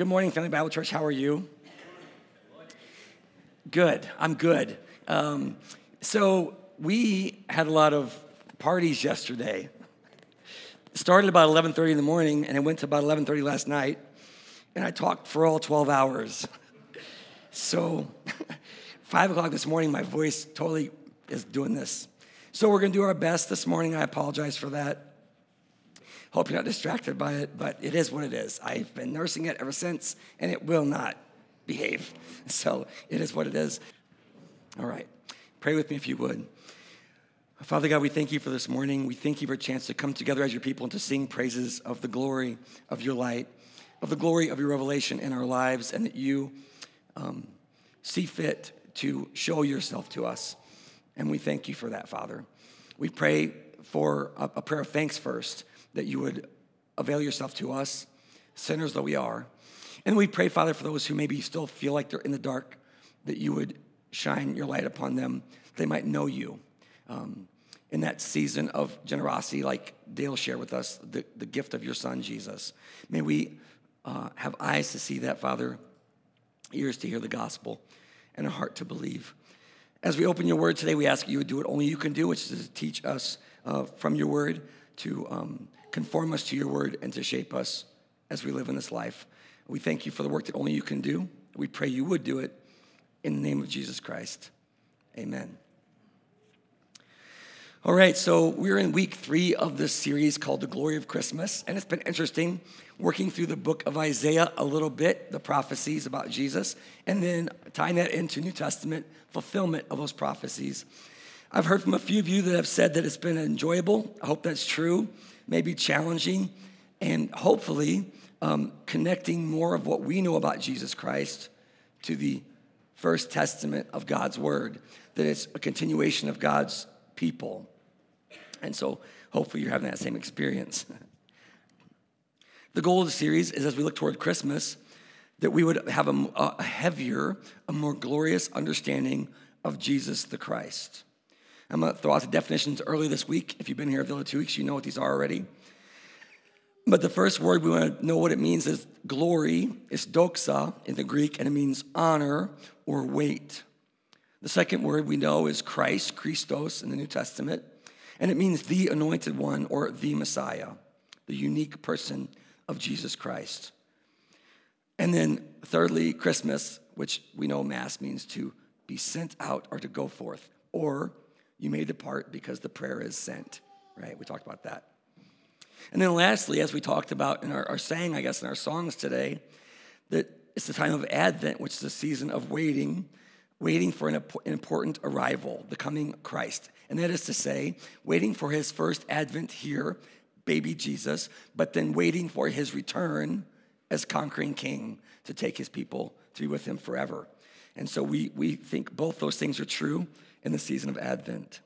Good morning, Family Bible Church. How are you? Good. I'm good. Um, so we had a lot of parties yesterday. Started about 11:30 in the morning, and it went to about 11:30 last night, and I talked for all 12 hours. So, five o'clock this morning, my voice totally is doing this. So we're going to do our best this morning. I apologize for that. Hope you're not distracted by it, but it is what it is. I've been nursing it ever since, and it will not behave. So it is what it is. All right. Pray with me if you would. Father God, we thank you for this morning. We thank you for a chance to come together as your people and to sing praises of the glory of your light, of the glory of your revelation in our lives, and that you um, see fit to show yourself to us. And we thank you for that, Father. We pray for a, a prayer of thanks first that you would avail yourself to us, sinners though we are. And we pray, Father, for those who maybe still feel like they're in the dark, that you would shine your light upon them, they might know you. Um, in that season of generosity, like Dale shared with us, the, the gift of your son, Jesus. May we uh, have eyes to see that, Father, ears to hear the gospel, and a heart to believe. As we open your word today, we ask you to do what only you can do, which is to teach us uh, from your word, to um, conform us to your word and to shape us as we live in this life. We thank you for the work that only you can do. We pray you would do it in the name of Jesus Christ. Amen. All right, so we're in week three of this series called The Glory of Christmas, and it's been interesting working through the book of Isaiah a little bit, the prophecies about Jesus, and then tying that into New Testament fulfillment of those prophecies. I've heard from a few of you that have said that it's been enjoyable. I hope that's true maybe challenging, and hopefully um, connecting more of what we know about Jesus Christ to the first testament of God's word, that it's a continuation of God's people. And so hopefully you're having that same experience. the goal of the series is as we look toward Christmas, that we would have a, a heavier, a more glorious understanding of Jesus the Christ. I'm going to throw out the definitions early this week. If you've been here the other two weeks, you know what these are already. But the first word we want to know what it means is glory. It's doxa in the Greek, and it means honor or weight. The second word we know is Christ, Christos in the New Testament, and it means the anointed one or the Messiah, the unique person of Jesus Christ. And then thirdly, Christmas, which we know Mass means to be sent out or to go forth, or you may depart because the prayer is sent, right? We talked about that. And then lastly, as we talked about in our, our saying, I guess, in our songs today, that it's the time of Advent, which is a season of waiting, waiting for an, an important arrival, the coming Christ. And that is to say, waiting for his first advent here, baby Jesus, but then waiting for his return as conquering king to take his people to be with him forever. And so we, we think both those things are true in the season of Advent.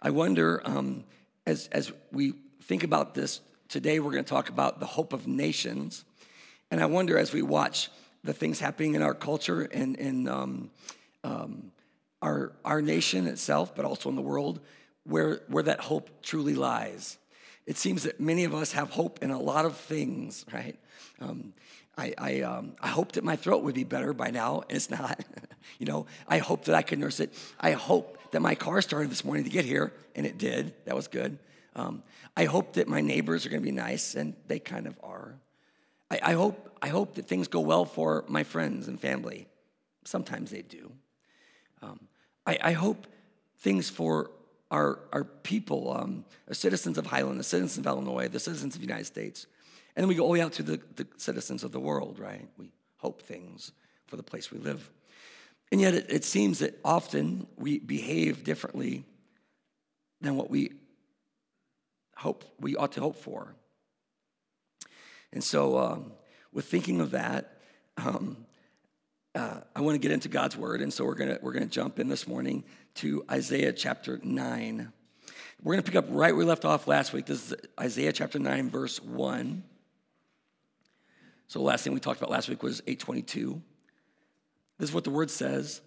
I wonder, um, as, as we think about this today, we're going to talk about the hope of nations. And I wonder, as we watch the things happening in our culture and in um, um, our, our nation itself, but also in the world, where, where that hope truly lies. It seems that many of us have hope in a lot of things, right? Um, I, I, um, I hope that my throat would be better by now, and it's not. you know, I hope that I could nurse it. I hope that my car started this morning to get here, and it did. That was good. Um, I hope that my neighbors are going to be nice, and they kind of are. I, I, hope, I hope that things go well for my friends and family. Sometimes they do. Um, I, I, hope things for our, our people, um, the citizens of Highland, the citizens of Illinois, the citizens of the United States, and then we go all the way out to the, the citizens of the world, right? We hope things for the place we live. And yet it, it seems that often we behave differently than what we hope we ought to hope for. And so, um, with thinking of that, um, uh, I want to get into God's word, and so we're gonna we're gonna jump in this morning to Isaiah chapter nine. We're gonna pick up right where we left off last week. This is Isaiah chapter nine, verse one. So the last thing we talked about last week was 822. This is what the word says.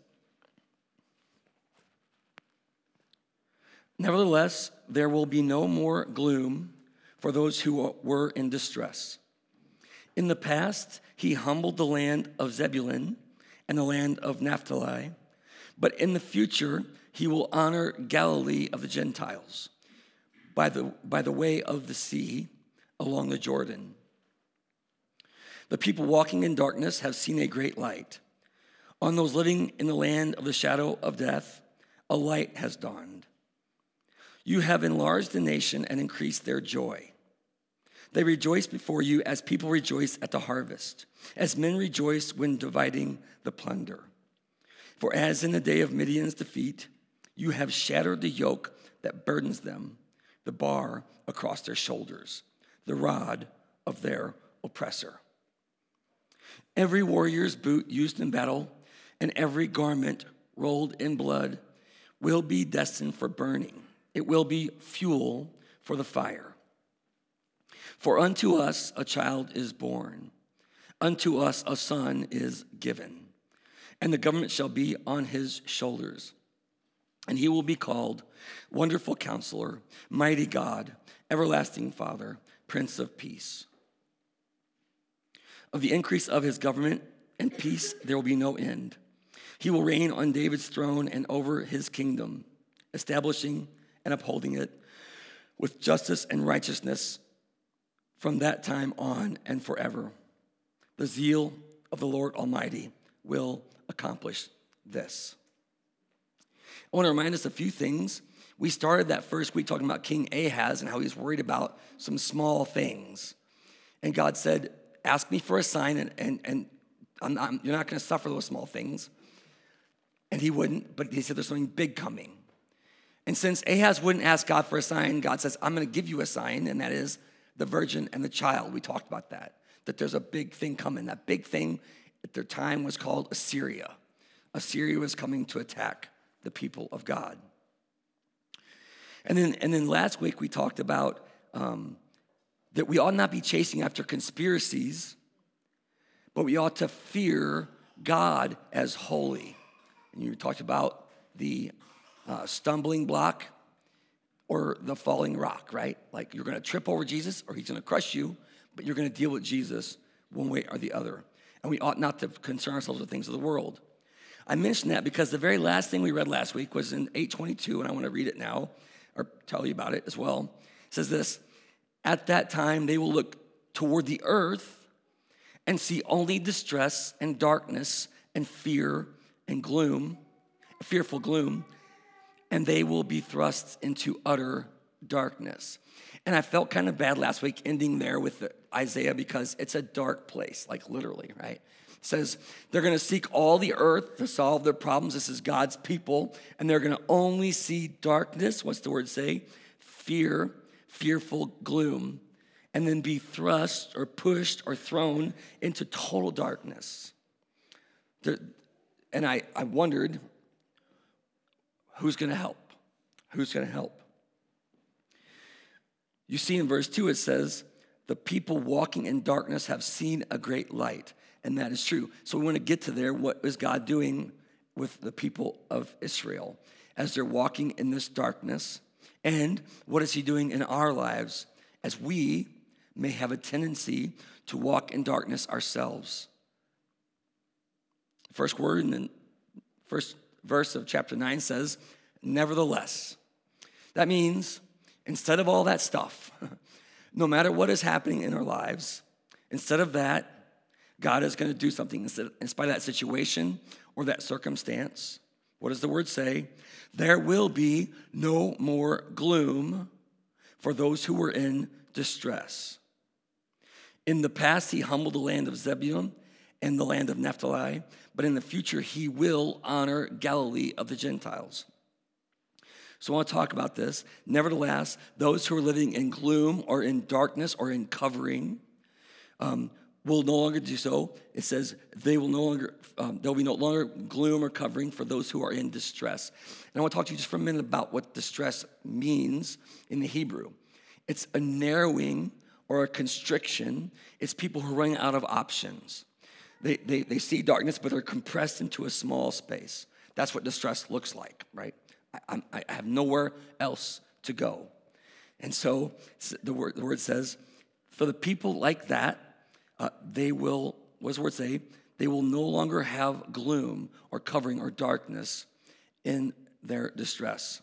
Nevertheless, there will be no more gloom for those who were in distress. In the past, he humbled the land of Zebulun and the land of Naphtali, but in the future, he will honor Galilee of the Gentiles by the, by the way of the sea along the Jordan. The people walking in darkness have seen a great light. On those living in the land of the shadow of death, a light has dawned. You have enlarged the nation and increased their joy. They rejoice before you as people rejoice at the harvest, as men rejoice when dividing the plunder. For as in the day of Midian's defeat, you have shattered the yoke that burdens them, the bar across their shoulders, the rod of their oppressor. Every warrior's boot used in battle and every garment rolled in blood will be destined for burning. It will be fuel for the fire. For unto us a child is born, unto us a son is given, and the government shall be on his shoulders. And he will be called Wonderful Counselor, Mighty God, Everlasting Father, Prince of Peace. Of the increase of his government and peace, there will be no end. He will reign on David's throne and over his kingdom, establishing and upholding it with justice and righteousness from that time on and forever. The zeal of the Lord Almighty will accomplish this. I want to remind us a few things. We started that first week talking about King Ahaz and how he's worried about some small things. And God said, Ask me for a sign, and, and, and I'm not, you're not going to suffer those small things. And he wouldn't, but he said, There's something big coming. And since Ahaz wouldn't ask God for a sign, God says, I'm going to give you a sign, and that is the virgin and the child. We talked about that, that there's a big thing coming. That big thing at their time was called Assyria. Assyria was coming to attack the people of God. And then, and then last week we talked about um, that we ought not be chasing after conspiracies, but we ought to fear God as holy. And you talked about the uh, stumbling block or the falling rock, right? Like you're gonna trip over Jesus or he's gonna crush you, but you're gonna deal with Jesus one way or the other. And we ought not to concern ourselves with things of the world. I mentioned that because the very last thing we read last week was in 822, and I want to read it now or tell you about it as well. It says this At that time, they will look toward the earth and see only distress and darkness and fear and gloom, fearful gloom and they will be thrust into utter darkness. And I felt kind of bad last week ending there with Isaiah because it's a dark place, like literally, right? It says they're going to seek all the earth to solve their problems. This is God's people, and they're going to only see darkness. What's the word say? Fear, fearful gloom, and then be thrust or pushed or thrown into total darkness. And I, I wondered Who's going to help? Who's going to help? You see in verse 2, it says, The people walking in darkness have seen a great light. And that is true. So we want to get to there. What is God doing with the people of Israel as they're walking in this darkness? And what is He doing in our lives as we may have a tendency to walk in darkness ourselves? First word in the first verse of chapter 9 says, Nevertheless. That means instead of all that stuff, no matter what is happening in our lives, instead of that, God is going to do something in spite of that situation or that circumstance. What does the word say? There will be no more gloom for those who were in distress. In the past, he humbled the land of Zebulun and the land of Naphtali, but in the future, he will honor Galilee of the Gentiles. So I want to talk about this. Nevertheless, those who are living in gloom or in darkness or in covering um, will no longer do so. It says they will no longer, um, there will be no longer gloom or covering for those who are in distress. And I want to talk to you just for a minute about what distress means in the Hebrew. It's a narrowing or a constriction. It's people who are running out of options. They, they, they see darkness, but they're compressed into a small space. That's what distress looks like, right? I, I, I have nowhere else to go. And so the word, the word says, for the people like that, uh, they will, what does the word say? They will no longer have gloom or covering or darkness in their distress.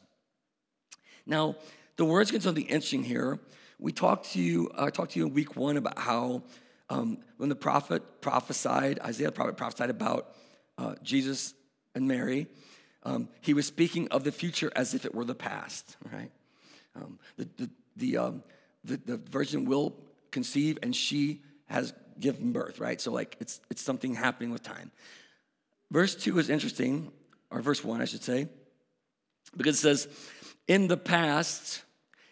Now, the words get something interesting here. We talked to you, I uh, talked to you in week one about how um, when the prophet prophesied, Isaiah the prophet prophesied about uh, Jesus and Mary, um, he was speaking of the future as if it were the past, right? Um, the, the, the, um, the, the virgin will conceive and she has given birth, right? So, like, it's, it's something happening with time. Verse 2 is interesting, or verse 1, I should say, because it says, In the past,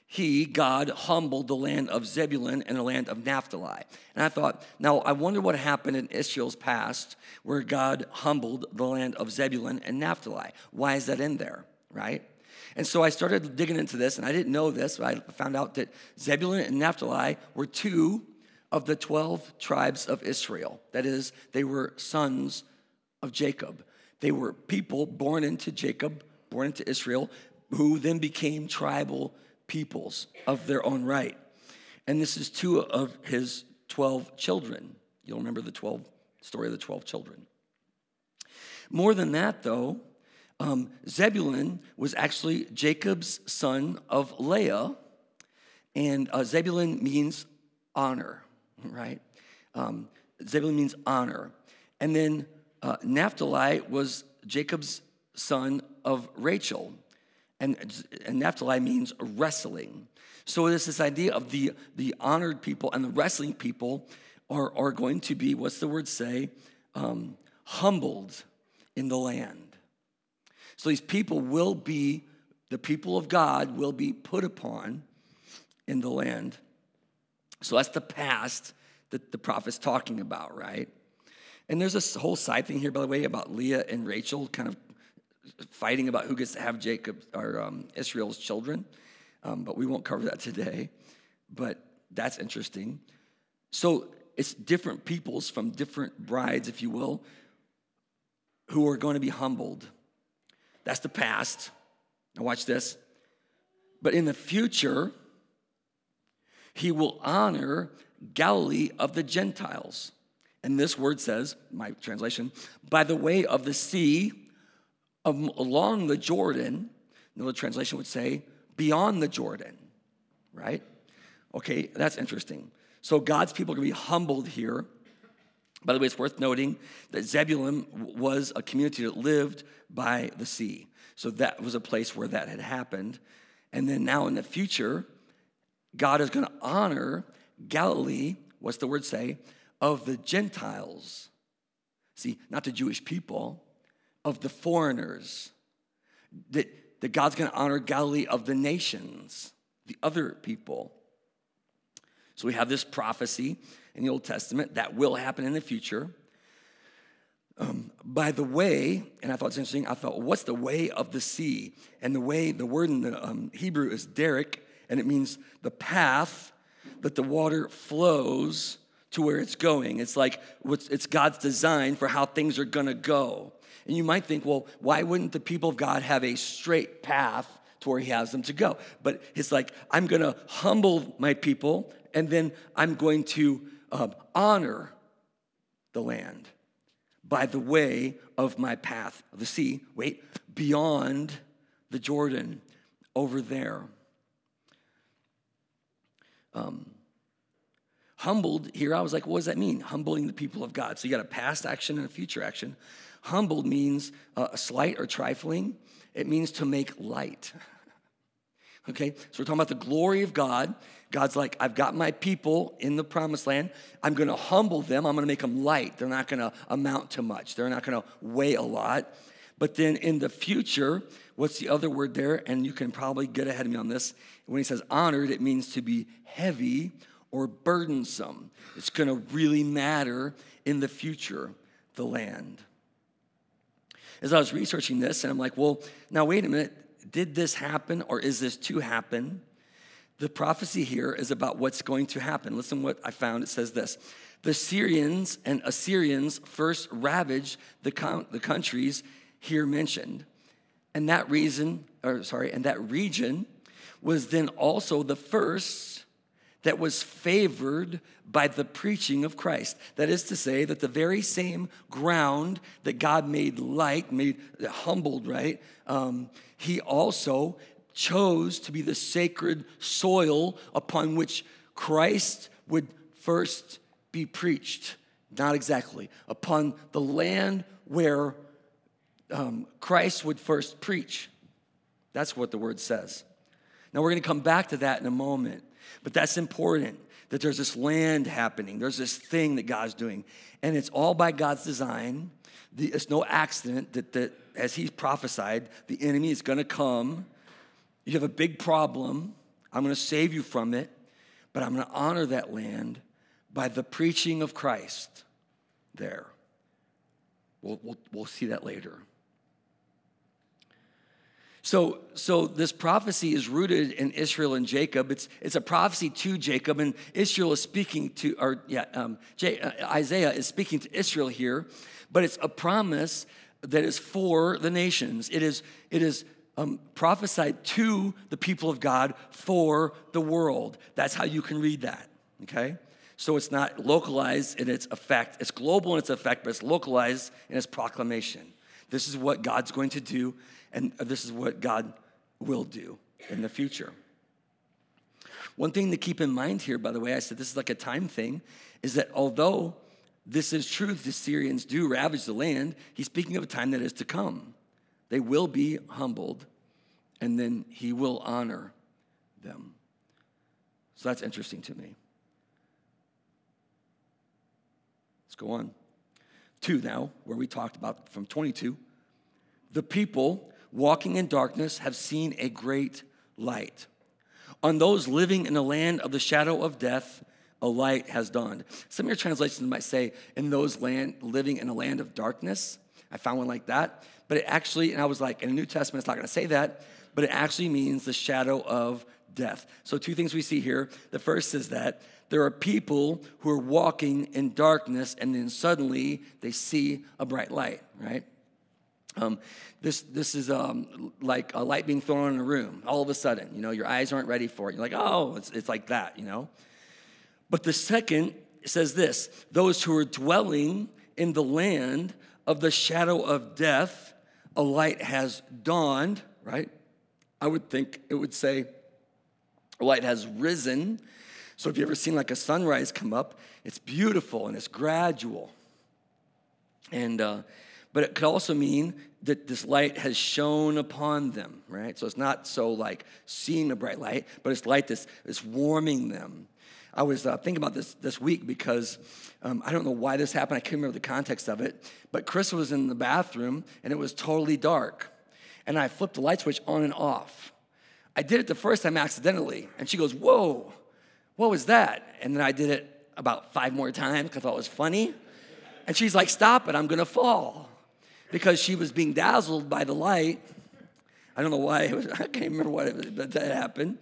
he, God, humbled the land of Zebulun and the land of Naphtali. And I thought, now I wonder what happened in Israel's past where God humbled the land of Zebulun and Naphtali. Why is that in there, right? And so I started digging into this, and I didn't know this, but I found out that Zebulun and Naphtali were two of the 12 tribes of Israel. That is, they were sons of Jacob. They were people born into Jacob, born into Israel, who then became tribal peoples of their own right. And this is two of his 12 children. You'll remember the 12 story of the 12 children. More than that, though, um, Zebulun was actually Jacob's son of Leah, and uh, Zebulun means honor, right? Um, Zebulun means honor. And then uh, Naphtali was Jacob's son of Rachel and, and Naphtali means wrestling. So there's this idea of the, the honored people and the wrestling people are, are going to be, what's the word say? Um, humbled in the land. So these people will be, the people of God will be put upon in the land. So that's the past that the prophet's talking about, right? And there's this whole side thing here, by the way, about Leah and Rachel kind of fighting about who gets to have Jacob or um, Israel's children, um, but we won't cover that today. But that's interesting. So it's different peoples from different brides, if you will, who are going to be humbled. That's the past. Now, watch this. But in the future, he will honor Galilee of the Gentiles. And this word says, my translation, by the way of the sea um, along the Jordan, another translation would say, beyond the Jordan, right? Okay, that's interesting. So God's people to be humbled here. By the way, it's worth noting that Zebulun was a community that lived by the sea. So that was a place where that had happened. And then now in the future, God is going to honor Galilee, what's the word say, of the Gentiles. See, not the Jewish people, of the foreigners, that, that God's gonna honor Galilee of the nations, the other people. So we have this prophecy in the Old Testament that will happen in the future. Um, by the way, and I thought it's interesting, I thought, what's the way of the sea? And the way, the word in the um, Hebrew is derek, and it means the path that the water flows to where it's going. It's like it's God's design for how things are gonna go. And you might think, well, why wouldn't the people of God have a straight path to where He has them to go? But it's like, I'm to humble my people, and then I'm going to um, honor the land by the way of my path of the sea. Wait, beyond the Jordan, over there. Um, humbled here, I was like, what does that mean? Humbling the people of God. So you got a past action and a future action. Humbled means uh, slight or trifling, it means to make light. okay, so we're talking about the glory of God. God's like, I've got my people in the promised land. I'm to humble them. I'm to make them light. They're not to amount to much, they're not to weigh a lot. But then in the future, what's the other word there? And you can probably get ahead of me on this. When he says honored, it means to be heavy or burdensome. It's going to really matter in the future, the land as I was researching this, and I'm like, well, now wait a minute. Did this happen or is this to happen? The prophecy here is about what's going to happen. Listen what I found. It says this The Syrians and Assyrians first ravaged the, con- the countries here mentioned. And that reason, or sorry, and that region was then also the first that was favored by the preaching of Christ. That is to say, that the very same ground that God made light, made humbled, right? Um, he also chose to be the sacred soil upon which Christ would first be preached. Not exactly. Upon the land where um, Christ would first preach. That's what the word says. Now, we're going to come back to that in a moment. But that's important that there's this land happening, there's this thing that God's doing. And it's all by God's design. It's no accident that, that, as He prophesied, the enemy is going to come. You have a big problem. I'm going to save you from it, but I'm going to honor that land by the preaching of Christ there. We'll, we'll, we'll see that later. So, so this prophecy is rooted in Israel and Jacob. It's, it's a prophecy to Jacob, and Israel is speaking to, or yeah, um, J, uh, Isaiah is speaking to Israel here, but it's a promise that is for the nations. It is, it is um, prophesied to the people of God for the world. That's how you can read that, okay? So it's not localized in its effect, it's global in its effect, but it's localized in its proclamation. This is what God's going to do and this is what God will do in the future. One thing to keep in mind here, by the way, I said this is like a time thing, is that although this is true, the Syrians do ravage the land, he's speaking of a time that is to come. They will be humbled, and then he will honor them. So that's interesting to me. Let's go on. Two now, where we talked about from 22. The people walking in darkness have seen a great light. On those living in the land of the shadow of death, a light has dawned. Some of your translations might say, in those land living in a land of darkness. I found one like that. But it actually, and I was like, in the New Testament, it's not gonna say that, but it actually means the shadow of death. So, two things we see here. The first is that there are people who are walking in darkness, and then suddenly they see a bright light, right? Um, this, this is um, like a light being thrown in a room all of a sudden. You know, your eyes aren't ready for it. You're like, oh, it's, it's like that, you know. But the second says this those who are dwelling in the land of the shadow of death, a light has dawned, right? I would think it would say a light has risen. So if you ever seen like a sunrise come up, it's beautiful and it's gradual. And uh, but it could also mean that this light has shone upon them, right? So it's not so like seeing a bright light, but it's light that's, that's warming them. I was uh, thinking about this this week because um, I don't know why this happened. I can't remember the context of it. But Chris was in the bathroom and it was totally dark. And I flipped the light switch on and off. I did it the first time accidentally. And she goes, Whoa, what was that? And then I did it about five more times because I thought it was funny. And she's like, Stop it, I'm gonna fall because she was being dazzled by the light. I don't know why, was, I can't remember what it was, but that happened.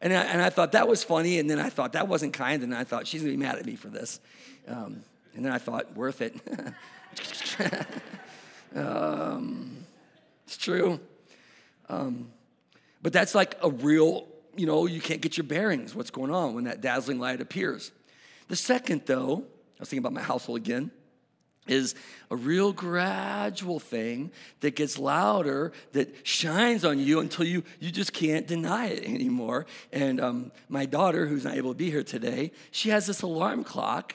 And I, and I thought that was funny, and then I thought that wasn't kind, and I thought she's gonna be mad at me for this. Um, and then I thought, worth it. um, it's true. Um, but that's like a real, you know, you can't get your bearings, what's going on when that dazzling light appears. The second, though, I was thinking about my household again is a real gradual thing that gets louder, that shines on you until you, you just can't deny it anymore. And um, my daughter, who's not able to be here today, she has this alarm clock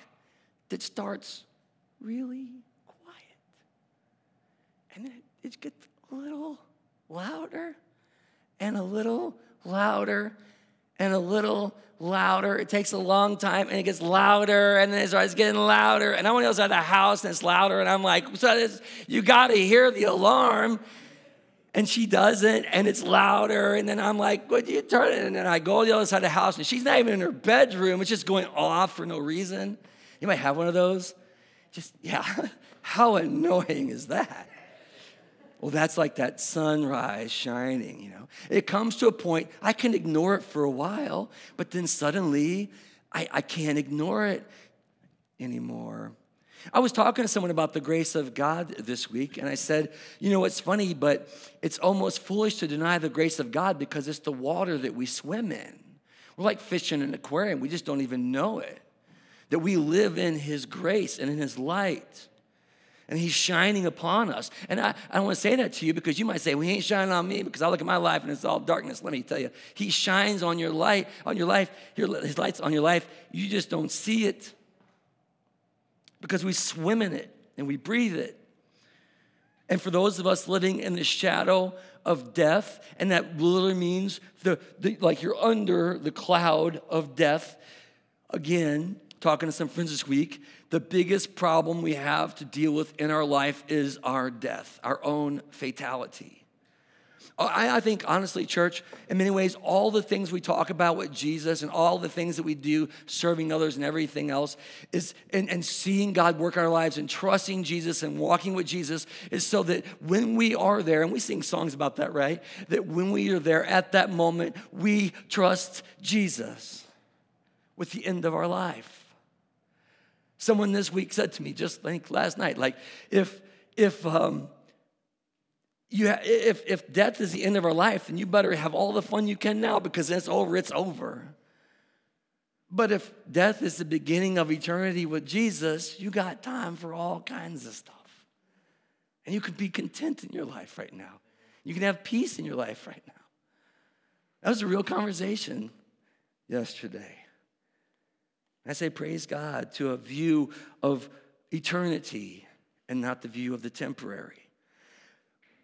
that starts really quiet. And then it, it gets a little louder and a little louder and a little louder. It takes a long time and it gets louder and then it starts getting louder. And I'm on the other side of the house and it's louder. And I'm like, so you got to hear the alarm. And she doesn't, and it's louder. And then I'm like, do you turn it? And then I go to the other side of the house, and she's not even in her bedroom. It's just going off for no reason. You might have one of those. Just, yeah, how annoying is that? Well, that's like that sunrise shining, you know. It comes to a point, I can ignore it for a while, but then suddenly I, I can't ignore it anymore. I was talking to someone about the grace of God this week, and I said, You know, it's funny, but it's almost foolish to deny the grace of God because it's the water that we swim in. We're like fish in an aquarium, we just don't even know it. That we live in His grace and in His light. And He's shining upon us. And I, I don't want to say that to you because you might say, well, He ain't shining on me because I look at my life and it's all darkness. Let me tell you, He shines on your light, on your life, His light's on your life. You just don't see it because we swim in it and we breathe it. And for those of us living in the shadow of death, and that literally means the, the, like you're under the cloud of death. Again, talking to some friends this week, the biggest problem we have to deal with in our life is our death, our own fatality. Oh, I, I, think, honestly, church, in many ways, all the things we talk about with Jesus and all the things that we do, serving others and everything else, is and, and seeing God work our lives and trusting Jesus and walking with Jesus is so that when we are there, and we sing songs about that, right? That when we are there at that moment, we trust Jesus with the end of our life. Someone this week said to me, just like last night, like, if, if, um, you ha- if, if death is the end of our life, then you better have all the fun you can now because it's over, it's over. But if death is the beginning of eternity with Jesus, you got time for all kinds of stuff. And you can be content in your life right now. You can have peace in your life right now. That was a real conversation yesterday. I say, praise God to a view of eternity and not the view of the temporary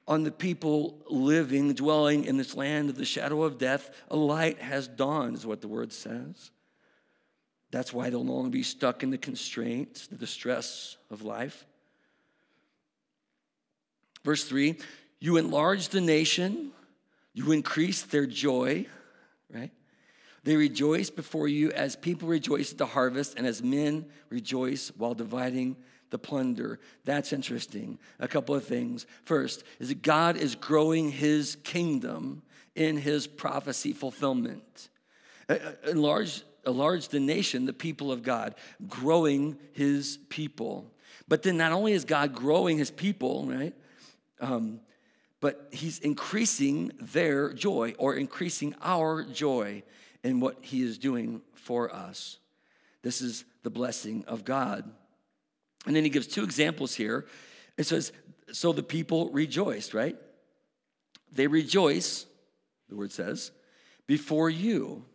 on the people living, dwelling in this land of the shadow of death, a light has dawned, is what the word says. That's why they'll no longer be stuck in the constraints, the distress of life. Verse 3 You enlarge the nation, you increase their joy, right? They rejoice before you as people rejoice at the harvest and as men rejoice while dividing the plunder. That's interesting. A couple of things. First, is that God is growing his kingdom in his prophecy fulfillment. Enlarge, enlarge the nation, the people of God, growing his people. But then not only is God growing his people, right? Um, but he's increasing their joy or increasing our joy in what he is doing for us. This is the blessing of God. And then he gives two examples here. It says, So the people rejoiced, right? They rejoice, the word says, before you.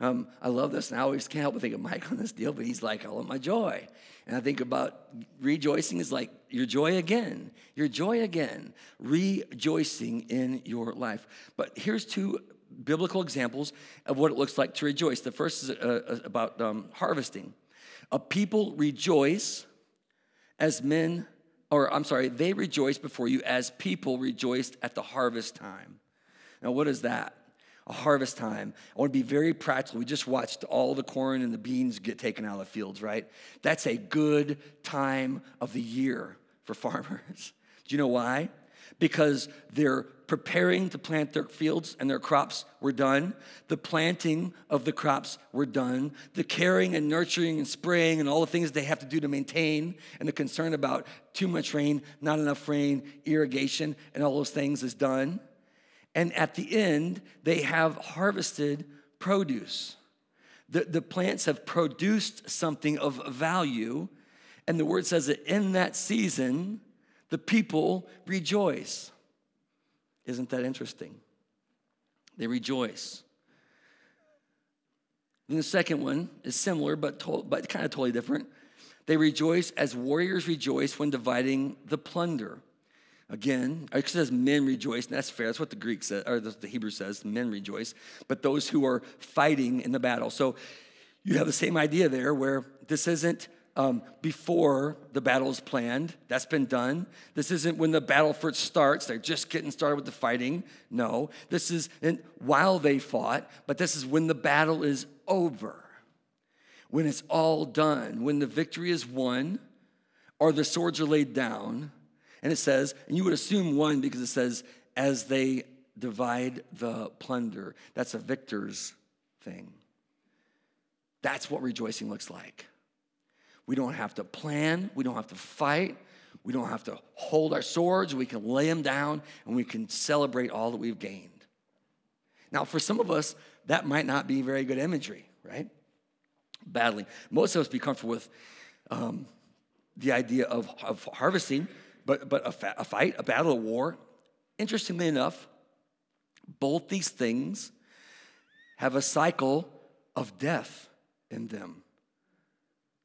Um, I love this, and I always can't help but think of Mike on this deal, but he's like, all of my joy. And I think about rejoicing is like your joy again, your joy again, rejoicing in your life. But here's two biblical examples of what it looks like to rejoice. The first is uh, uh about um, harvesting. A people rejoice as men, or I'm sorry, they rejoice before you as people rejoiced at the harvest time. Now, what is that? A harvest time. I want to be very practical. We just watched all the corn and the beans get taken out of the fields, right? That's a good time of the year for farmers. Do you know why? Because they're preparing to plant their fields and their crops were done. The planting of the crops were done. The caring and nurturing and spraying and all the things they have to do to maintain and the concern about too much rain, not enough rain, irrigation, and all those things is done. And at the end, they have harvested produce. The, the plants have produced something of value. And the word says that in that season, the people rejoice. Isn't that interesting? They rejoice. Then the second one is similar, but, to- but kind of totally different. They rejoice as warriors rejoice when dividing the plunder. Again, it says men rejoice, and that's fair. That's what the Greek says, or the Hebrew says, men rejoice. But those who are fighting in the battle. So you have the same idea there where this isn't um, before the battle is planned. That's been done. This isn't when the battle first starts. They're just getting started with the fighting. No, this is while they fought, but this is when the battle is over, when it's all done, when the victory is won, or the swords are laid down. And it says, and you would assume one because it says, as they divide the plunder. That's a victor's thing. That's what rejoicing looks like. We don't have to plan, we don't have to fight, we don't have to hold our swords, we can lay them down and we can celebrate all that we've gained. Now, for some of us, that might not be very good imagery, right? Battling. Most of us be comfortable with um, the idea of, of harvesting, but, but a, fa- a fight, a battle, a war. Interestingly enough, both these things have a cycle of death in them.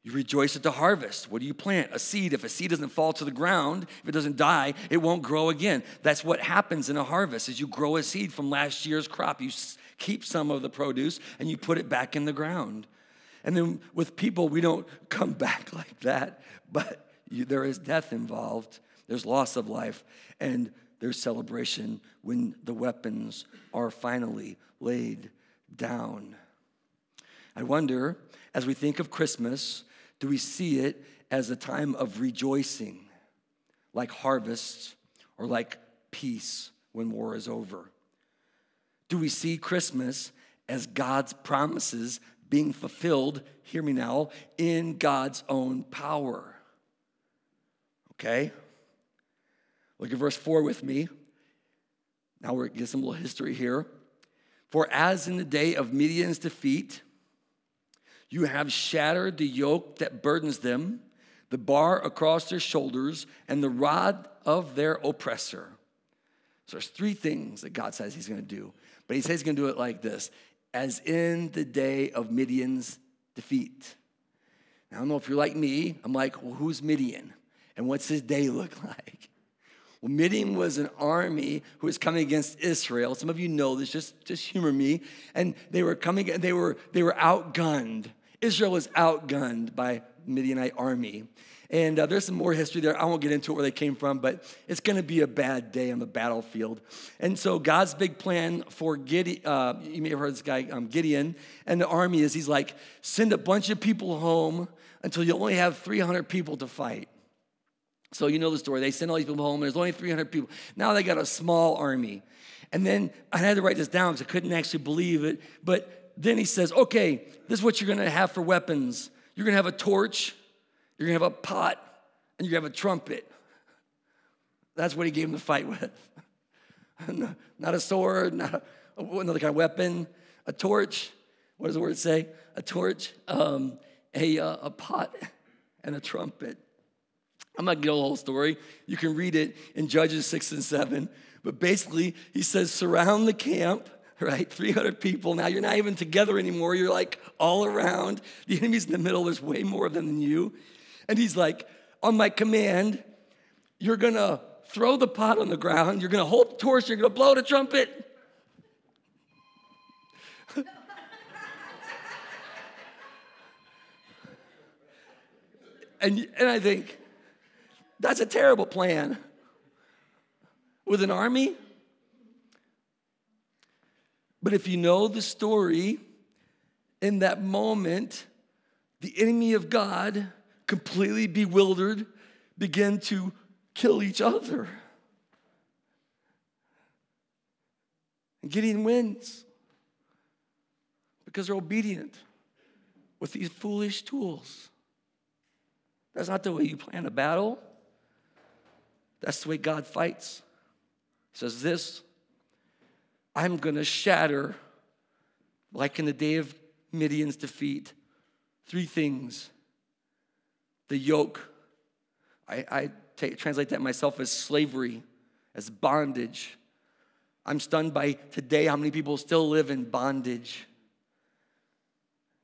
You rejoice at the harvest. What do you plant? A seed. If a seed doesn't fall to the ground, if it doesn't die, it won't grow again. That's what happens in a harvest is you grow a seed from last year's crop. You keep some of the produce and you put it back in the ground. And then with people, we don't come back like that, but you, there is death involved. There's loss of life and there's celebration when the weapons are finally laid down. I wonder, as we think of Christmas, do we see it as a time of rejoicing, like harvest or like peace when war is over? Do we see Christmas as God's promises being fulfilled, hear me now, in God's own power? Okay? Look at verse 4 with me. Now we're getting some little history here. For as in the day of Midian's defeat, you have shattered the yoke that burdens them, the bar across their shoulders, and the rod of their oppressor. So there's three things that God says he's to do. But he says he's to do it like this as in the day of Midian's defeat. Now, I don't know if you're like me. I'm like, well, who's Midian? And what's his day look like? Well, Midian was an army who was coming against Israel. Some of you know this, just, just humor me. And they were coming, they were, they were outgunned. Israel was outgunned by Midianite army. And uh, there's some more history there. I won't get into it where they came from, but it's going to be a bad day on the battlefield. And so God's big plan for Gideon, uh, you may have heard this guy, um, Gideon, and the army is he's like, send a bunch of people home until you only have 300 people to fight. So you know the story. They send all these people home, and there's only 300 people. Now they got a small army. And then I had to write this down because I couldn't actually believe it. But then he says, okay, this is what you're gonna have for weapons. You're gonna have a torch, you're gonna have a pot, and you're gonna have a trumpet. That's what he gave him to fight with. not a sword, not a, another kind of weapon, a torch. What does the word say? A torch, um, a, uh, a pot, and a trumpet. I'm not gonna get the whole story. You can read it in Judges 6 and 7. But basically, he says, surround the camp right? 300 people. Now you're not even together anymore. You're like all around. The enemy's in the middle. There's way more of them than you. And he's like, on my command, you're going to throw the pot on the ground. You're going to hold the torch. You're going to blow the trumpet. and, and I think, that's a terrible plan. With an army, but if you know the story, in that moment, the enemy of God, completely bewildered, began to kill each other. And Gideon wins because they're obedient with these foolish tools. That's not the way you plan a battle. That's the way God fights. He says, This I'm going to shatter, like in the day of Midian's defeat, three things the yoke. I, translate that myself as slavery, as bondage. I'm stunned by today how many people still live in bondage.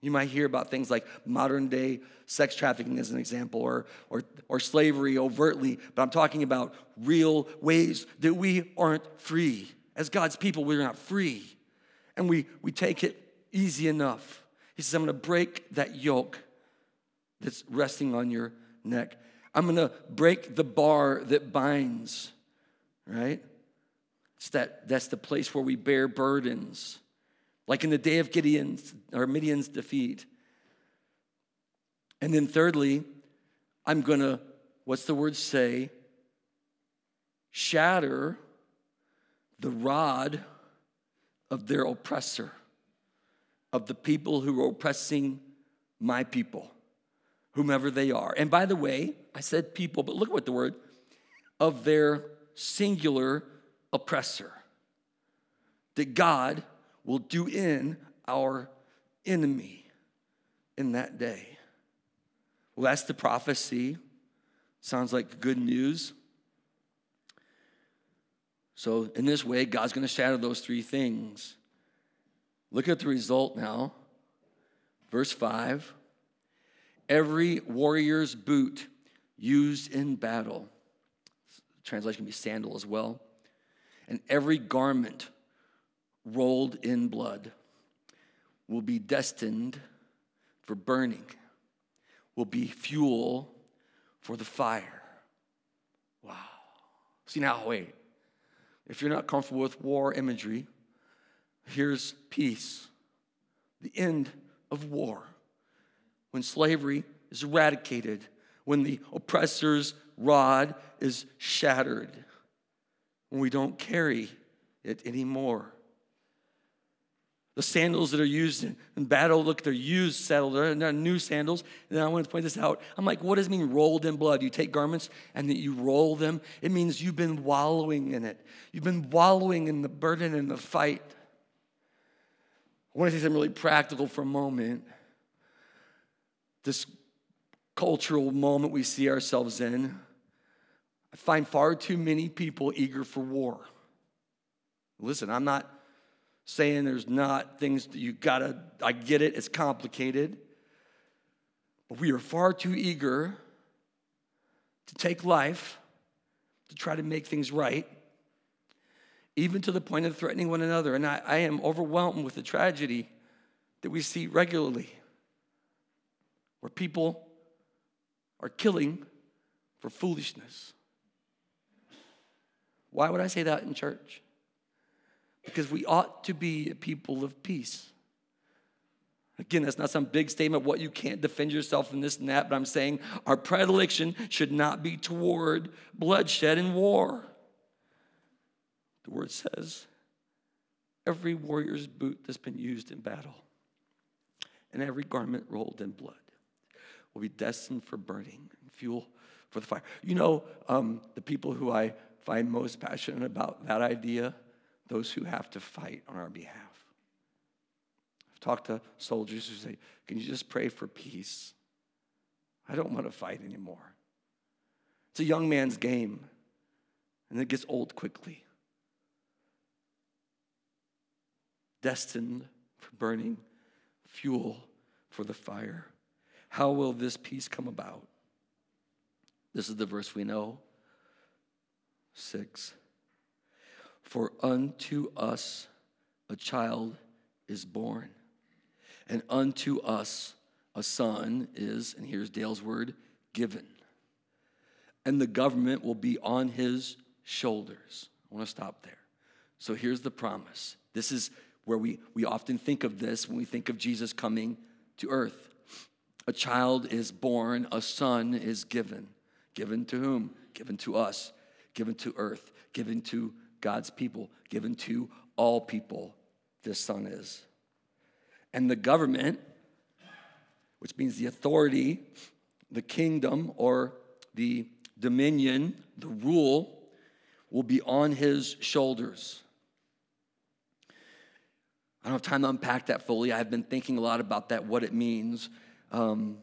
You might hear about things like modern day sex trafficking as an example, or, or, or slavery overtly, but I'm talking about real ways that we aren't free. As God's people, we're not free. And we, we take it easy enough. He says, I'm going to break that yoke that's resting on your neck. I'm going to break the bar that binds, right? It's that, that's the place where we bear burdens. Like in the day of Gideon's or Midian's defeat. And then thirdly, I'm going to, what's the word say? Shatter the rod of their oppressor, of the people who are oppressing my people, whomever they are. And by the way, I said people, but look what the word of their singular oppressor. That God will do in our enemy in that day. Well, that's the prophecy. Sounds like good news. So, in this way, God's going to shatter those three things. Look at the result now. Verse 5 Every warrior's boot used in battle, translation can be sandal as well, and every garment rolled in blood will be destined for burning, will be fuel for the fire. Wow. See now, wait. If you're not comfortable with war imagery, here's peace, the end of war. When slavery is eradicated, when the oppressor's rod is shattered, when we don't carry it anymore. The sandals that are used in, battle, look, they're used sandals, they're not new sandals. And I want to point this out. I'm like, what does it mean rolled in blood? You take garments and then you roll them. It means you've been wallowing in it. You've been wallowing in the burden and the fight. I want to say something really practical for a moment. This cultural moment we see ourselves in, I find far too many people eager for war. Listen, I'm not saying there's not things that you gotta, I get it, it's complicated. But we are far too eager to take life, to try to make things right, even to the point of threatening one another. And I, I am overwhelmed with the tragedy that we see regularly, where people are killing for foolishness. Why would I say that in church? Because we ought to be a people of peace. Again, that's not some big statement what you can't defend yourself in this and that, but I'm saying our predilection should not be toward bloodshed and war. The word says every warrior's boot that's been used in battle and every garment rolled in blood will be destined for burning and fuel for the fire. You know, um, the people who I find most passionate about that idea those who have to fight on our behalf. I've talked to soldiers who say, Can you just pray for peace? I don't want to fight anymore. It's a young man's game, and it gets old quickly. Destined for burning, fuel for the fire. How will this peace come about? This is the verse we know. Six. For unto us a child is born, and unto us a son is, and here's Dale's word, given. And the government will be on his shoulders. I want to stop there. So here's the promise. This is where we, we often think of this when we think of Jesus coming to earth. A child is born, a son is given. Given to whom? Given to us, given to earth, given to God's people, given to all people, this son is. And the government, which means the authority, the kingdom, or the dominion, the rule, will be on his shoulders. I don't have time to unpack that fully. I've been thinking a lot about that, what it means um,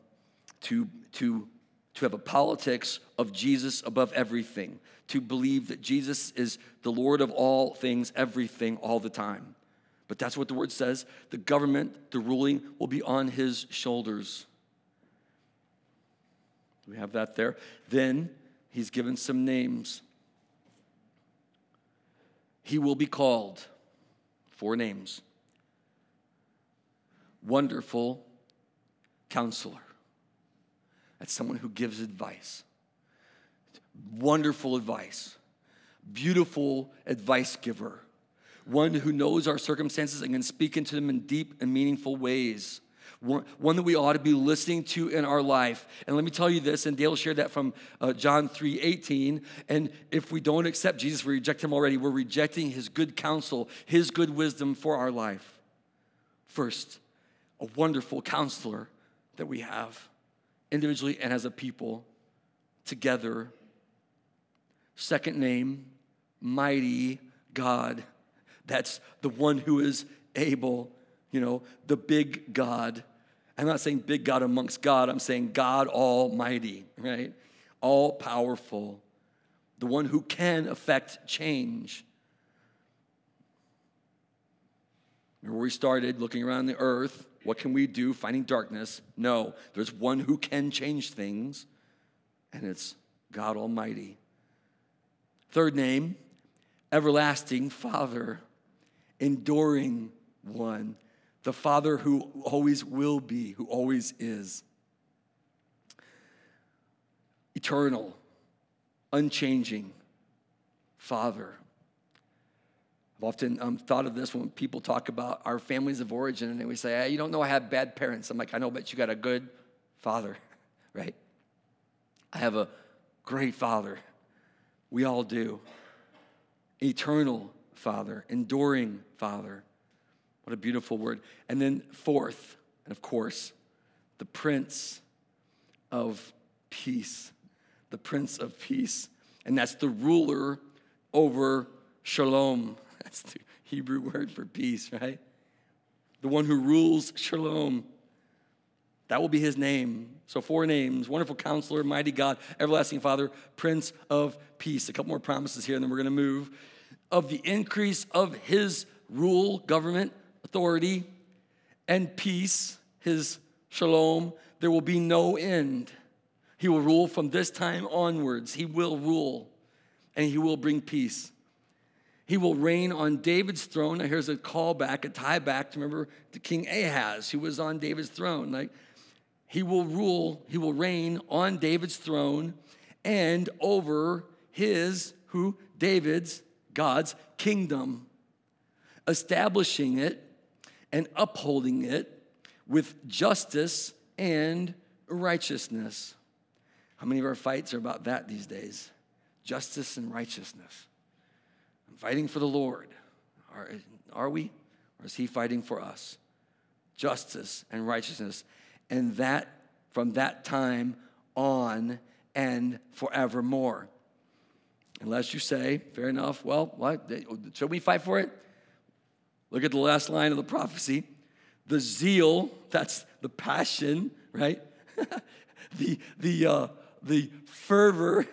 to, to to have a politics of Jesus above everything, to believe that Jesus is the Lord of all things, everything, all the time. But that's what the word says. The government, the ruling will be on his shoulders. We have that there. Then he's given some names. He will be called four names Wonderful Counselor that's someone who gives advice. Wonderful advice. Beautiful advice giver. One who knows our circumstances and can speak into them in deep and meaningful ways. One, that we ought to be listening to in our life. And let me tell you this, and Dale shared that from uh, John 3 18. And if we don't accept Jesus, we reject him already. We're rejecting his good counsel, his good wisdom for our life. First, a wonderful counselor that we have individually and as a people together. Second name, mighty God. That's the one who is able. you know, the big God. I'm not saying big God amongst God, I'm saying God Almighty, right? All powerful, the one who can affect change. Remember, we started looking around the earth. What can we do fighting darkness? No, there's one who can change things, and it's God Almighty. Third name, everlasting Father, enduring one, the Father who always will be, who always is. Eternal, unchanging Father. I've often um, thought of this when people talk about our families of origin and they say, hey, You don't know I have bad parents. I'm like, I know, but you got a good father, right? I have a great father. We all do. Eternal Father, enduring Father. What a beautiful word. And then, fourth, and of course, the Prince of Peace. The Prince of Peace. And that's the ruler over Shalom. That's the Hebrew word for peace, right? The one who rules Shalom. That will be his name. So, four names Wonderful Counselor, Mighty God, Everlasting Father, Prince of Peace. A couple more promises here, and then we're going to move. Of the increase of his rule, government, authority, and peace, his shalom, there will be no end. He will rule from this time onwards. He will rule, and he will bring peace. He will reign on David's throne. Now, here's a callback, a tie back to remember to King Ahaz, who was on David's throne. Like, he will rule, he will reign on David's throne and over his, who? David's, God's kingdom, establishing it and upholding it with justice and righteousness. How many of our fights are about that these days? Justice and righteousness. Fighting for the Lord. Are, are we? Or is He fighting for us? Justice and righteousness and that from that time on and forevermore. Unless you say, fair enough, well, what? Should we fight for it? Look at the last line of the prophecy. The zeal, that's the passion, right? the, the, uh, the fervor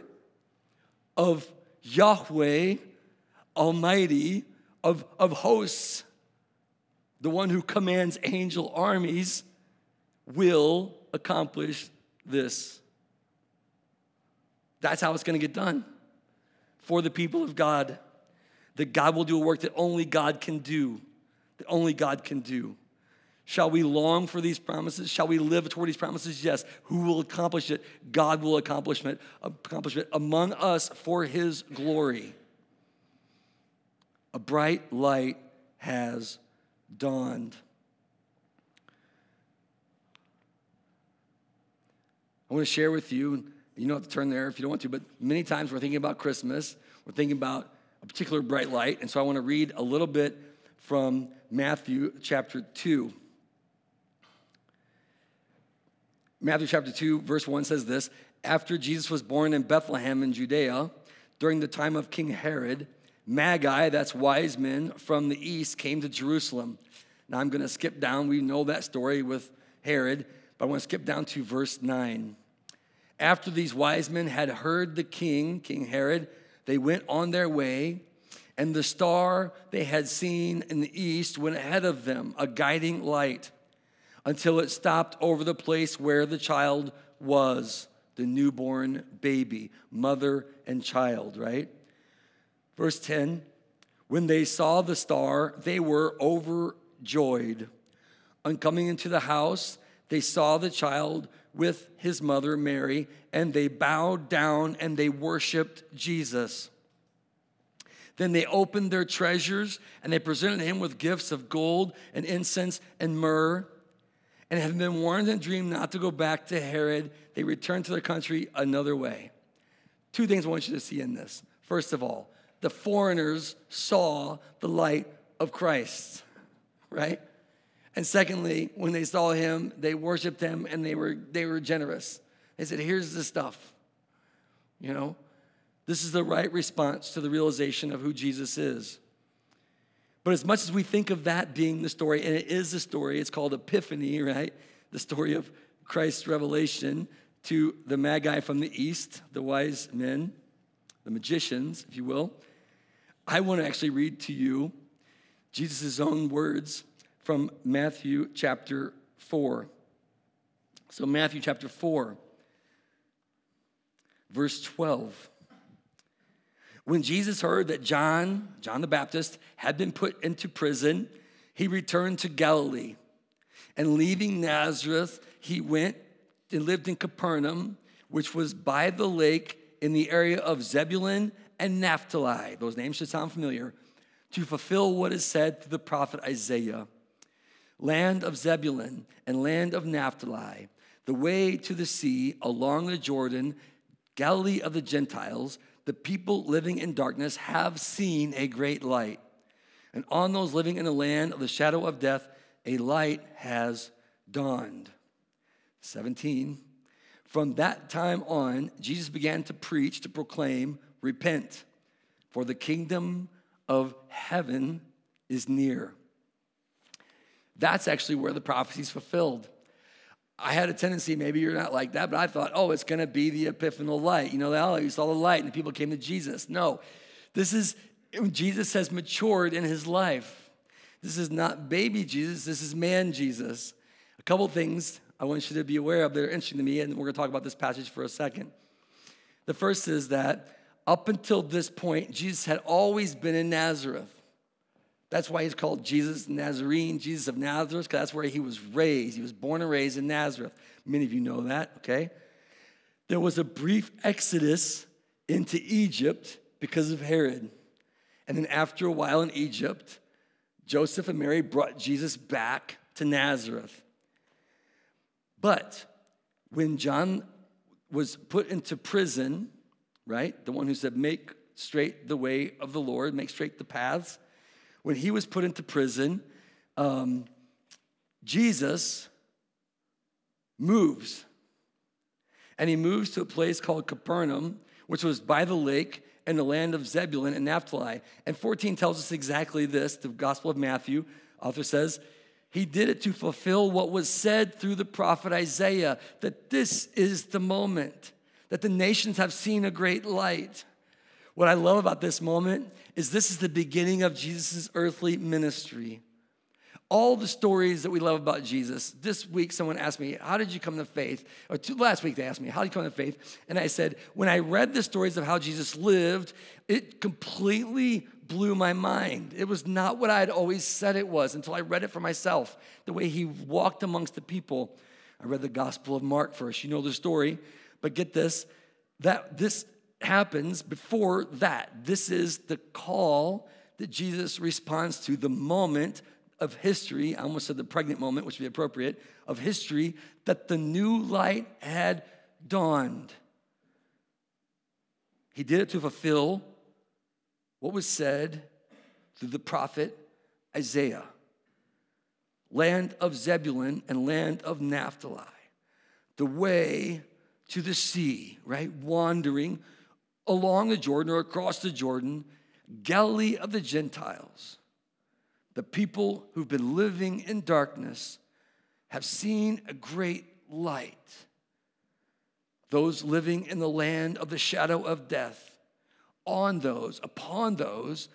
of Yahweh Almighty, of, of hosts, the one who commands angel armies will accomplish this. That's how it's going to get done for the people of God. That God will do a work that only God can do. That only God can do. Shall we long for these promises? Shall we live toward these promises? Yes. Who will accomplish it? God will accomplish it, accomplish it among us for his glory. A bright light has dawned. I want to share with you, you don't have to turn there if you don't want to, but many times we're thinking about Christmas, we're thinking about a particular bright light. And so I want to read a little bit from Matthew chapter 2. Matthew chapter 2, verse 1 says this After Jesus was born in Bethlehem in Judea, during the time of King Herod, Magi, that's wise men from the east, came to Jerusalem. Now I'm going to skip down. We know that story with Herod, but I want to skip down to verse 9. After these wise men had heard the king, King Herod, they went on their way, and the star they had seen in the east went ahead of them, a guiding light, until it stopped over the place where the child was, the newborn baby, mother and child, right? Verse 10 When they saw the star, they were overjoyed. On coming into the house, they saw the child with his mother Mary, and they bowed down and they worshiped Jesus. Then they opened their treasures and they presented him with gifts of gold and incense and myrrh. And having been warned in a dream not to go back to Herod, they returned to their country another way. Two things I want you to see in this. First of all, the foreigners saw the light of Christ, right? And secondly, when they saw him, they worshiped him and they were, they were generous. They said, Here's the stuff. You know, this is the right response to the realization of who Jesus is. But as much as we think of that being the story, and it is the story, it's called Epiphany, right? The story of Christ's revelation to the Magi from the east, the wise men, the magicians, if you will. I want to actually read to you Jesus' own words from Matthew chapter 4. So, Matthew chapter 4, verse 12. When Jesus heard that John, John the Baptist, had been put into prison, he returned to Galilee. And leaving Nazareth, he went and lived in Capernaum, which was by the lake in the area of Zebulun and Naphtali. Those names should sound familiar. To fulfill what is said through the prophet Isaiah land of Zebulun and land of Naphtali, the way to the sea along the Jordan, Galilee of the Gentiles the people living in darkness have seen a great light. And on those living in the land of the shadow of death, a light has dawned. 17. From that time on, Jesus began to preach, to proclaim, Repent, for the kingdom of heaven is near. That's actually where the prophecy is fulfilled. I had a tendency, maybe you're not like that, but I thought, oh, it's going to be the epiphanal light. You know, oh, you saw the light and the people came to Jesus. No, this is, Jesus has matured in his life. This is not baby Jesus, this is man Jesus. A couple things I want you to be aware of that are interesting to me, and we're going to talk about this passage for a second. The first is that up until this point, Jesus had always been in Nazareth. That's why he's called Jesus Nazarene, Jesus of Nazareth, because that's where he was raised. He was born and raised in Nazareth. Many of you know that, okay? There was a brief exodus into Egypt because of Herod. And then after a while in Egypt, Joseph and Mary brought Jesus back to Nazareth. But when John was put into prison, right, the one who said, Make straight the way of the Lord, make straight the paths, when he was put into prison, um, Jesus moves. And he moves to a place called Capernaum, which was by the lake in the land of Zebulun and Naphtali. And 14 tells us exactly this the Gospel of Matthew, author says, he did it to fulfill what was said through the prophet Isaiah that this is the moment, that the nations have seen a great light. What I love about this moment is this is the beginning of Jesus' earthly ministry. All the stories that we love about Jesus. This week, someone asked me, How did you come to faith? Or two, last week, they asked me, How did you come to faith? And I said, When I read the stories of how Jesus lived, it completely blew my mind. It was not what I had always said it was until I read it for myself. The way he walked amongst the people. I read the Gospel of Mark first. You know the story, but get this that this happens before that. This is the call that Jesus responds to, the moment of history. I almost said the pregnant moment, which would be appropriate, of history, that the new light had dawned. He did it to fulfill what was said through the prophet Isaiah land of Zebulun and land of Naphtali, the way to the sea, right? Wandering along the Jordan or across the Jordan, Galilee of the Gentiles. The people who've been living in darkness have seen a great light. Those living in the land of the shadow of death, on those, upon those,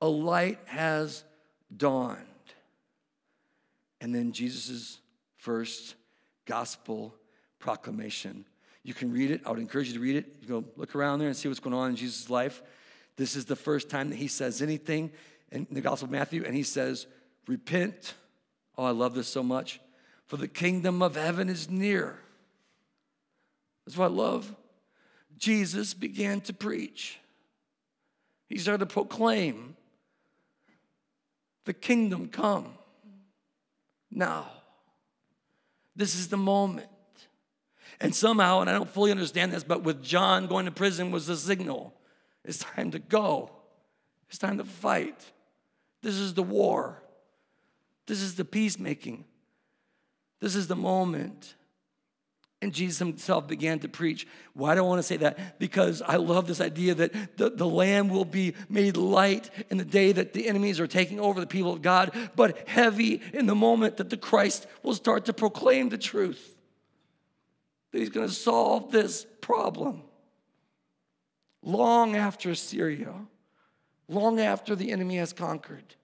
a light has dawned. And then Jesus' first gospel proclamation you can read it. I would encourage you to read it. You go look around there and see what's going on in Jesus' life. This is the first time that he says anything in the Gospel of Matthew, and he says, Repent. Oh, I love this so much. For the kingdom of heaven is near. That's what I love. Jesus began to preach. He started to proclaim the kingdom come now. This is the moment. And somehow, and I don't fully understand this, but with John going to prison was a signal. It's time to go. It's time to fight. This is the war. This is the peacemaking. This is the moment. And Jesus himself began to preach. Why do I want to say that? Because I love this idea that the, the Lamb will be made light in the day that the enemies are taking over the people of God, but heavy in the moment that the Christ will start to proclaim the truth. That he's going to solve this problem. Long after Syria, long after the enemy has conquered,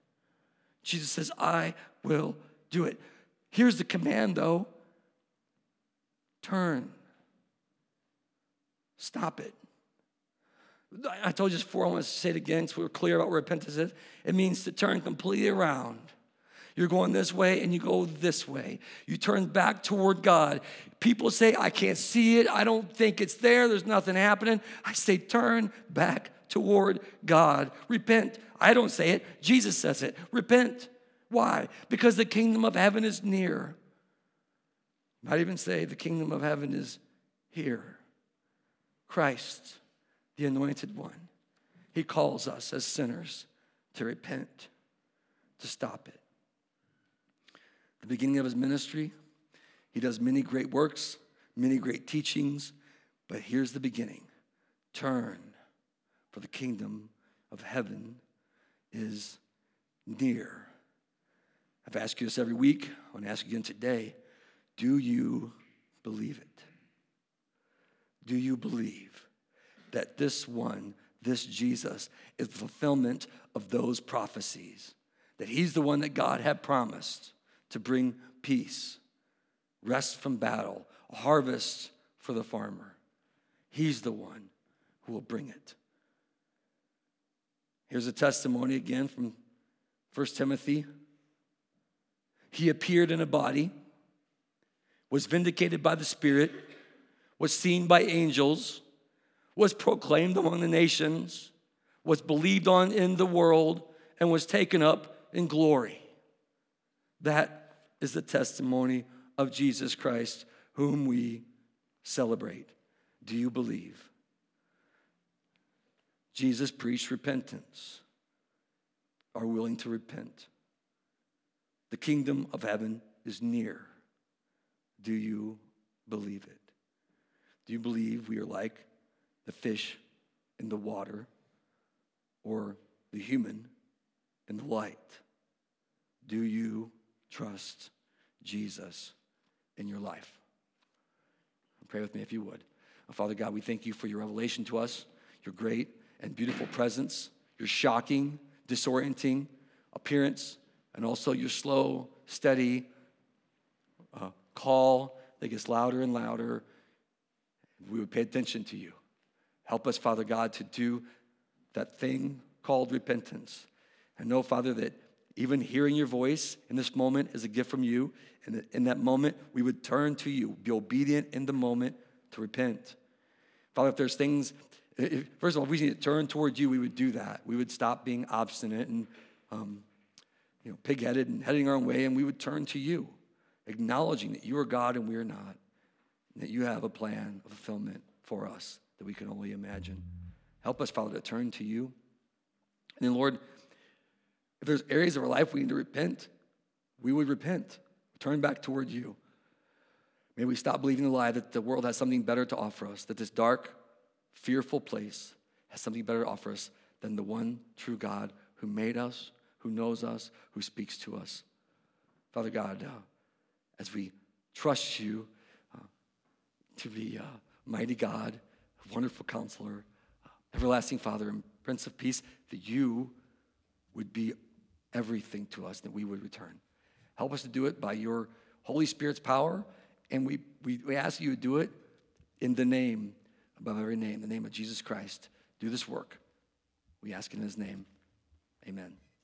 Jesus says, I will do it. Here's the command, though turn. Stop it. I told you this before, I want to say it again so we're clear about what repentance is. It means to turn completely around. You're going this way and you go this way. You turn back toward God. People say, I can't see it. I don't think it's there. There's nothing happening. I say, turn back toward God. Repent. I don't say it. Jesus says it. Repent. Why? Because the kingdom of heaven is near. Might even say the kingdom of heaven is here. Christ, the anointed one, he calls us as sinners to repent, to stop it. The beginning of his ministry, he does many great works, many great teachings, but here's the beginning turn, for the kingdom of heaven is near. I've asked you this every week. I want to ask you again today. Do you believe it? Do you believe that this one, this Jesus, is the fulfillment of those prophecies? That he's the one that God had promised to bring peace, rest from battle, harvest for the farmer. He's the one who will bring it. Here's a testimony again from 1 Timothy. He appeared in a body was vindicated by the Spirit, was seen by angels, was proclaimed among the nations, was believed on in the world, and was taken up in glory. That is the testimony of Jesus Christ, whom we celebrate. Do you believe? Jesus preached repentance. Are willing to repent? The kingdom of heaven is near. Do you believe it? Do you believe we are like the fish in the water or the human in the light? Do you trust Jesus in your life? Pray with me if you would. Father God, we thank you for your revelation to us, your great and beautiful presence, your shocking, disorienting appearance, and also your slow, steady, uh, call that gets louder and louder, we would pay attention to you. Help us, Father God, to do that thing called repentance. And know, Father, that even hearing your voice in this moment is a gift from you. And in that moment, we would turn to you, be obedient in the moment to repent. Father, if there's things, if, first of all, if we need to turn towards you, we would do that. We would stop being obstinate and, um, you know, pig-headed and heading our own way, and we would turn to you acknowledging that you are God and we are not, and that you have a plan of fulfillment for us that we can only imagine. Help us, Father, to turn to you. And then, Lord, if there's areas of our life we need to repent, we would repent, turn back toward you. May we stop believing the lie that the world has something better to offer us, that this dark, fearful place has something better to offer us than the one true God who made us, who knows us, who speaks to us. Father God, uh, as we trust you uh, to be a mighty God, wonderful counselor, uh, everlasting Father, and Prince of Peace, that you would be everything to us, that we would return. Help us to do it by your Holy Spirit's power, and we, we, we ask you to do it in the name, above every name, the name of Jesus Christ. Do this work. We ask in his name. Amen.